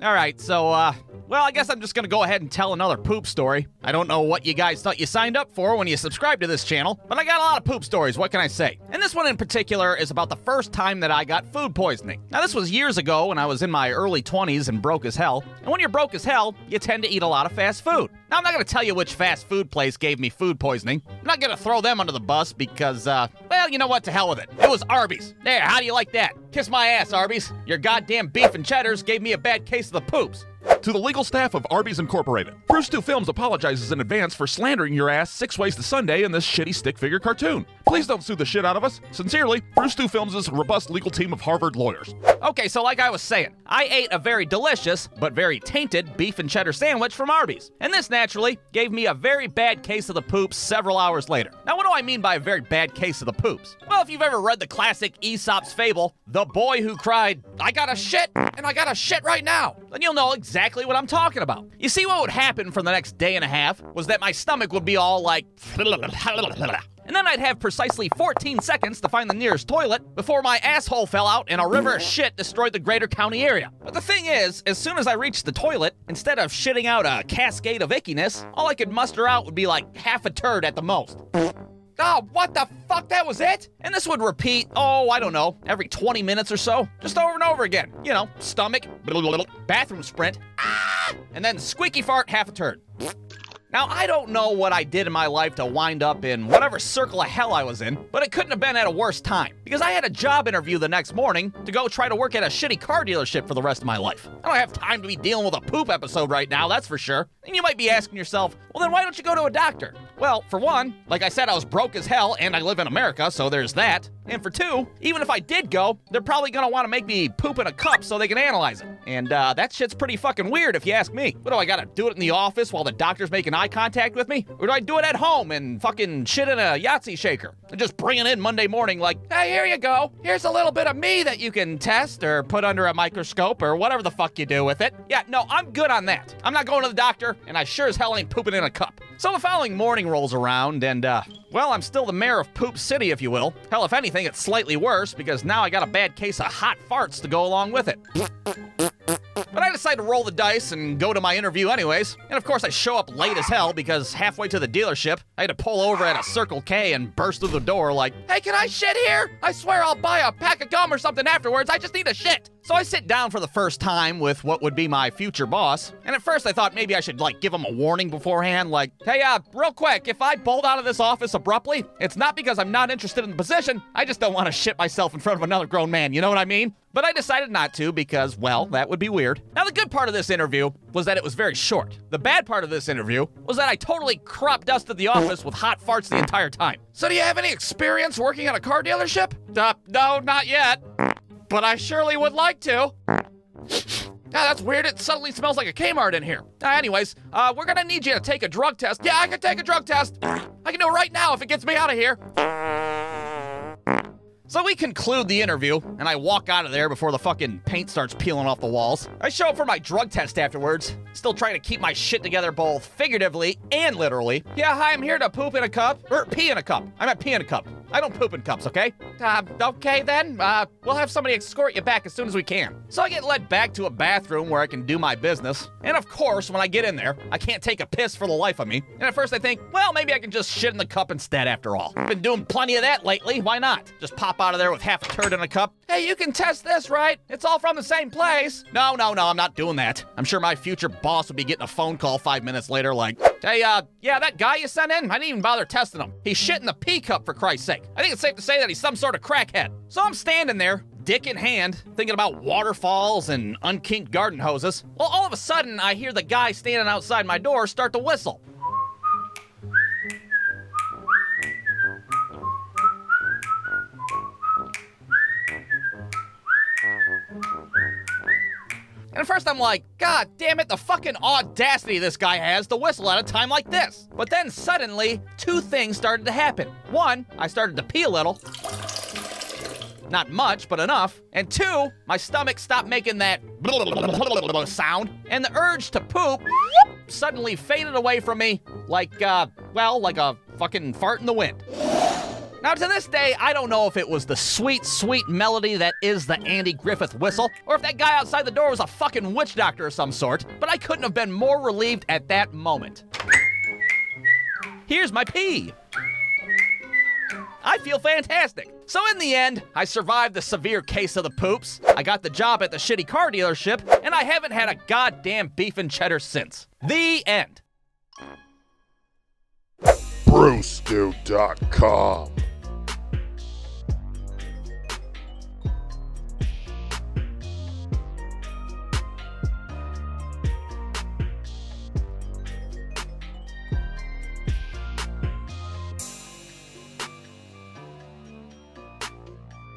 All right, so, uh, well, I guess I'm just gonna go ahead and tell another poop story. I don't know what you guys thought you signed up for when you subscribed to this channel, but I got a lot of poop stories, what can I say? And this one in particular is about the first time that I got food poisoning. Now, this was years ago when I was in my early 20s and broke as hell. And when you're broke as hell, you tend to eat a lot of fast food. Now, I'm not gonna tell you which fast food place gave me food poisoning. I'm not gonna throw them under the bus because, uh, well, you know what? To hell with it. It was Arby's. There, how do you like that? Kiss my ass, Arby's. Your goddamn beef and cheddars gave me a bad case of the poops. To the legal staff of Arby's Incorporated, Brewstew Films apologizes in advance for slandering your ass six ways to Sunday in this shitty stick figure cartoon. Please don't sue the shit out of us. Sincerely, Brewstew Films' robust legal team of Harvard lawyers. Okay, so like I was saying, I ate a very delicious, but very tainted beef and cheddar sandwich from Arby's. And this naturally gave me a very bad case of the poops several hours later. Now, what do I mean by a very bad case of the poops? Well, if you've ever read the classic Aesop's fable, The Boy Who Cried, I gotta shit, and I gotta shit right now, then you'll know exactly what I'm talking about. You see, what would happen for the next day and a half was that my stomach would be all like. And then I'd have precisely 14 seconds to find the nearest toilet before my asshole fell out and a river of shit destroyed the greater county area. But the thing is, as soon as I reached the toilet, instead of shitting out a cascade of ickiness, all I could muster out would be like half a turd at the most. Oh, what the fuck? That was it? And this would repeat, oh, I don't know, every 20 minutes or so. Just over and over again. You know, stomach, bathroom sprint, and then squeaky fart, half a turd. Now, I don't know what I did in my life to wind up in whatever circle of hell I was in, but it couldn't have been at a worse time. Because I had a job interview the next morning to go try to work at a shitty car dealership for the rest of my life. I don't have time to be dealing with a poop episode right now, that's for sure. And you might be asking yourself, well, then why don't you go to a doctor? Well, for one, like I said, I was broke as hell and I live in America, so there's that. And for two, even if I did go, they're probably gonna wanna make me poop in a cup so they can analyze it. And uh, that shit's pretty fucking weird if you ask me. What do I gotta do it in the office while the doctor's making eye contact with me? Or do I do it at home and fucking shit in a Yahtzee shaker? And just bring it in Monday morning like, hey, here you go. Here's a little bit of me that you can test or put under a microscope or whatever the fuck you do with it. Yeah, no, I'm good on that. I'm not going to the doctor, and I sure as hell ain't pooping in a cup. So the following morning rolls around, and, uh, well, I'm still the mayor of Poop City, if you will. Hell, if anything, it's slightly worse because now I got a bad case of hot farts to go along with it. But I decide to roll the dice and go to my interview anyways. And of course, I show up late as hell because halfway to the dealership, I had to pull over at a Circle K and burst through the door like, Hey, can I shit here? I swear I'll buy a pack of gum or something afterwards. I just need a shit. So I sit down for the first time with what would be my future boss. And at first, I thought maybe I should like give him a warning beforehand, like, Hey, uh, real quick, if I bolt out of this office abruptly, it's not because I'm not interested in the position. I just don't want to shit myself in front of another grown man. You know what I mean? But I decided not to because, well, that would be weird. Now, the good part of this interview was that it was very short. The bad part of this interview was that I totally crop dusted the office with hot farts the entire time. So, do you have any experience working at a car dealership? Uh, no, not yet. But I surely would like to. Ah, that's weird. It suddenly smells like a Kmart in here. Uh, anyways, uh, we're gonna need you to take a drug test. Yeah, I can take a drug test. I can do it right now if it gets me out of here. So we conclude the interview, and I walk out of there before the fucking paint starts peeling off the walls. I show up for my drug test afterwards, still trying to keep my shit together both figuratively and literally. Yeah, hi, I'm here to poop in a cup, or pee in a cup. I'm at pee in a cup. I don't poop in cups, okay? Uh, okay then. Uh, we'll have somebody escort you back as soon as we can. So I get led back to a bathroom where I can do my business. And of course, when I get in there, I can't take a piss for the life of me. And at first I think, well, maybe I can just shit in the cup instead after all. Been doing plenty of that lately, why not? Just pop out of there with half a turd in a cup. Hey, you can test this, right? It's all from the same place. No, no, no, I'm not doing that. I'm sure my future boss would be getting a phone call five minutes later like, hey, uh, yeah, that guy you sent in, I didn't even bother testing him. He's shitting the pee cup for Christ's sake. I think it's safe to say that he's some sort of crackhead. So I'm standing there, dick in hand, thinking about waterfalls and unkinked garden hoses. Well, all of a sudden, I hear the guy standing outside my door start to whistle. And first I'm like, God damn it, the fucking audacity this guy has to whistle at a time like this. But then suddenly, two things started to happen. One, I started to pee a little. Not much, but enough. And two, my stomach stopped making that sound, and the urge to poop suddenly faded away from me like, uh, well, like a fucking fart in the wind. Now, to this day, I don't know if it was the sweet, sweet melody that is the Andy Griffith whistle, or if that guy outside the door was a fucking witch doctor of some sort, but I couldn't have been more relieved at that moment. Here's my pee. I feel fantastic. So in the end, I survived the severe case of the poops. I got the job at the shitty car dealership, and I haven't had a goddamn beef and cheddar since. The end. Brewstew.com